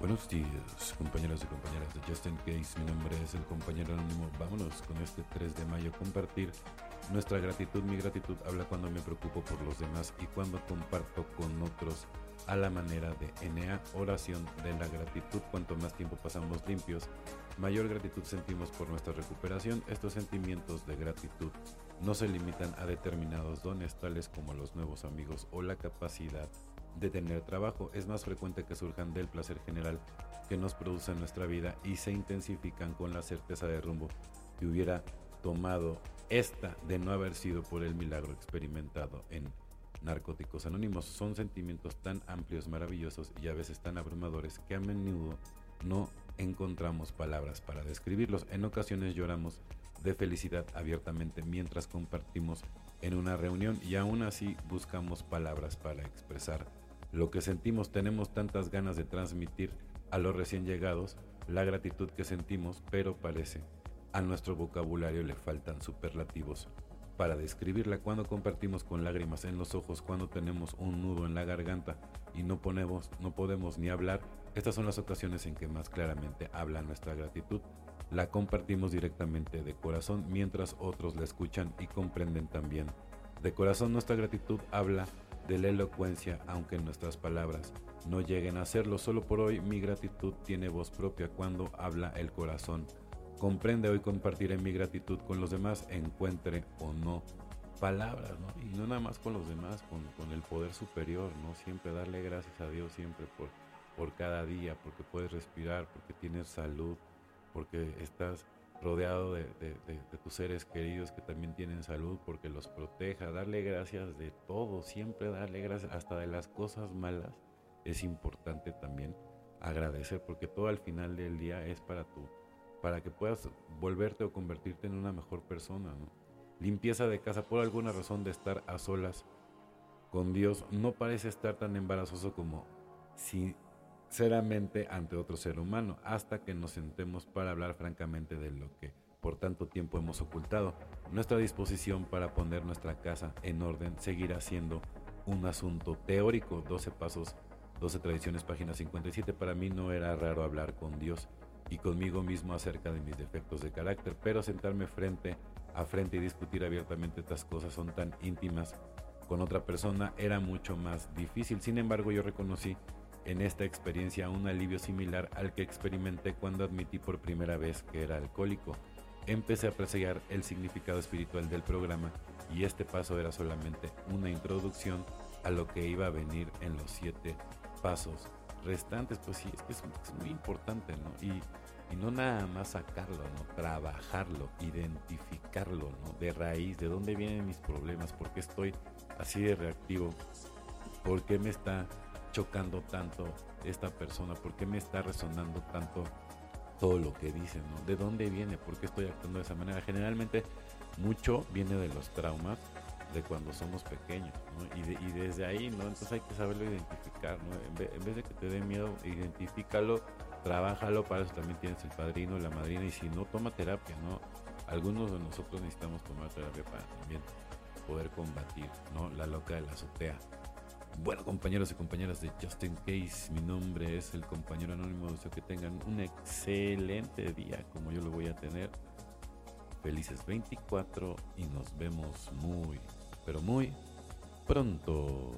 Buenos días, compañeros y compañeras de Justin Case. Mi nombre es el compañero anónimo. Vámonos con este 3 de mayo compartir nuestra gratitud. Mi gratitud habla cuando me preocupo por los demás y cuando comparto con otros a la manera de NA, oración de la gratitud. Cuanto más tiempo pasamos limpios, mayor gratitud sentimos por nuestra recuperación. Estos sentimientos de gratitud no se limitan a determinados dones tales como los nuevos amigos o la capacidad de tener trabajo. Es más frecuente que surjan del placer general que nos produce en nuestra vida y se intensifican con la certeza de rumbo que hubiera tomado esta de no haber sido por el milagro experimentado en Narcóticos Anónimos. Son sentimientos tan amplios, maravillosos y a veces tan abrumadores que a menudo no encontramos palabras para describirlos. En ocasiones lloramos de felicidad abiertamente mientras compartimos en una reunión y aún así buscamos palabras para expresar lo que sentimos. Tenemos tantas ganas de transmitir a los recién llegados la gratitud que sentimos, pero parece a nuestro vocabulario le faltan superlativos para describirla cuando compartimos con lágrimas en los ojos, cuando tenemos un nudo en la garganta y no, ponemos, no podemos ni hablar. Estas son las ocasiones en que más claramente habla nuestra gratitud. La compartimos directamente de corazón mientras otros la escuchan y comprenden también. De corazón nuestra gratitud habla de la elocuencia, aunque nuestras palabras no lleguen a hacerlo. Solo por hoy mi gratitud tiene voz propia cuando habla el corazón. Comprende hoy compartiré mi gratitud con los demás, encuentre o no palabras, ¿no? Y no nada más con los demás, con, con, el poder superior, ¿no? Siempre darle gracias a Dios siempre por, por cada día, porque puedes respirar, porque tienes salud, porque estás rodeado de, tus seres queridos que también tienen salud, porque los proteja, darle gracias de todo, siempre darle gracias, hasta de las cosas malas, es importante también agradecer, porque todo al final del día es para tú, para que puedas volverte o convertirte en una mejor persona, Limpieza de casa, por alguna razón de estar a solas con Dios, no parece estar tan embarazoso como si sinceramente ante otro ser humano, hasta que nos sentemos para hablar francamente de lo que por tanto tiempo hemos ocultado. Nuestra disposición para poner nuestra casa en orden seguirá siendo un asunto teórico. 12 pasos, 12 tradiciones, página 57. Para mí no era raro hablar con Dios y conmigo mismo acerca de mis defectos de carácter, pero sentarme frente a frente y discutir abiertamente estas cosas son tan íntimas con otra persona era mucho más difícil. Sin embargo, yo reconocí en esta experiencia un alivio similar al que experimenté cuando admití por primera vez que era alcohólico. Empecé a apreciar el significado espiritual del programa y este paso era solamente una introducción a lo que iba a venir en los siete pasos restantes. Pues sí, es que es, muy importante, ¿no? Y, y, no nada más sacarlo, ¿no? Trabajarlo, identificarlo, ¿no? De raíz, de dónde vienen mis problemas, por qué estoy así de reactivo, por qué me está chocando tanto esta persona? ¿Por qué me está resonando tanto todo lo que dice? ¿no? ¿De dónde viene? ¿Por qué estoy actuando de esa manera? Generalmente mucho viene de los traumas de cuando somos pequeños ¿no? y, y, desde ahí, ¿no? Entonces hay que saberlo identificar, ¿no? En vez, en vez, de que te dé miedo, identifícalo, trabájalo, para eso también tienes el padrino, la madrina y si no, toma terapia, ¿no? Algunos de nosotros necesitamos tomar terapia para también poder combatir, ¿no? La loca de la azotea. Bueno, compañeros y compañeras de Justin Case, mi nombre es el compañero anónimo. Deseo que tengan un excelente día como yo lo voy a tener. Felices 24 y nos vemos muy, pero muy pronto.